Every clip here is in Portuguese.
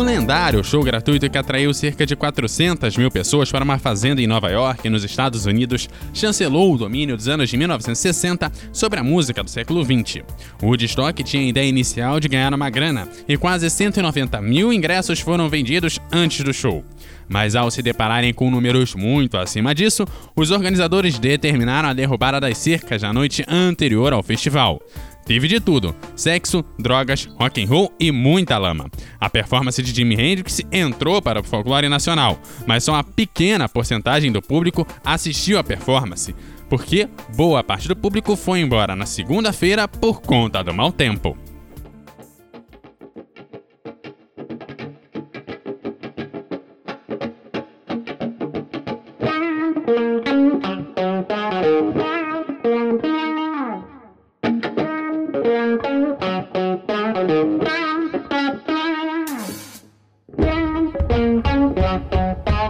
O lendário show gratuito que atraiu cerca de 400 mil pessoas para uma fazenda em Nova York, nos Estados Unidos, chancelou o domínio dos anos de 1960 sobre a música do século XX. Woodstock tinha a ideia inicial de ganhar uma grana e quase 190 mil ingressos foram vendidos antes do show. Mas ao se depararem com números muito acima disso, os organizadores determinaram a derrubada das cercas na noite anterior ao festival. Teve de tudo: sexo, drogas, rock and roll e muita lama. A performance de Jimi Hendrix entrou para o folclore nacional, mas só uma pequena porcentagem do público assistiu à performance, porque boa parte do público foi embora na segunda-feira por conta do mau tempo.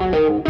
Thank you.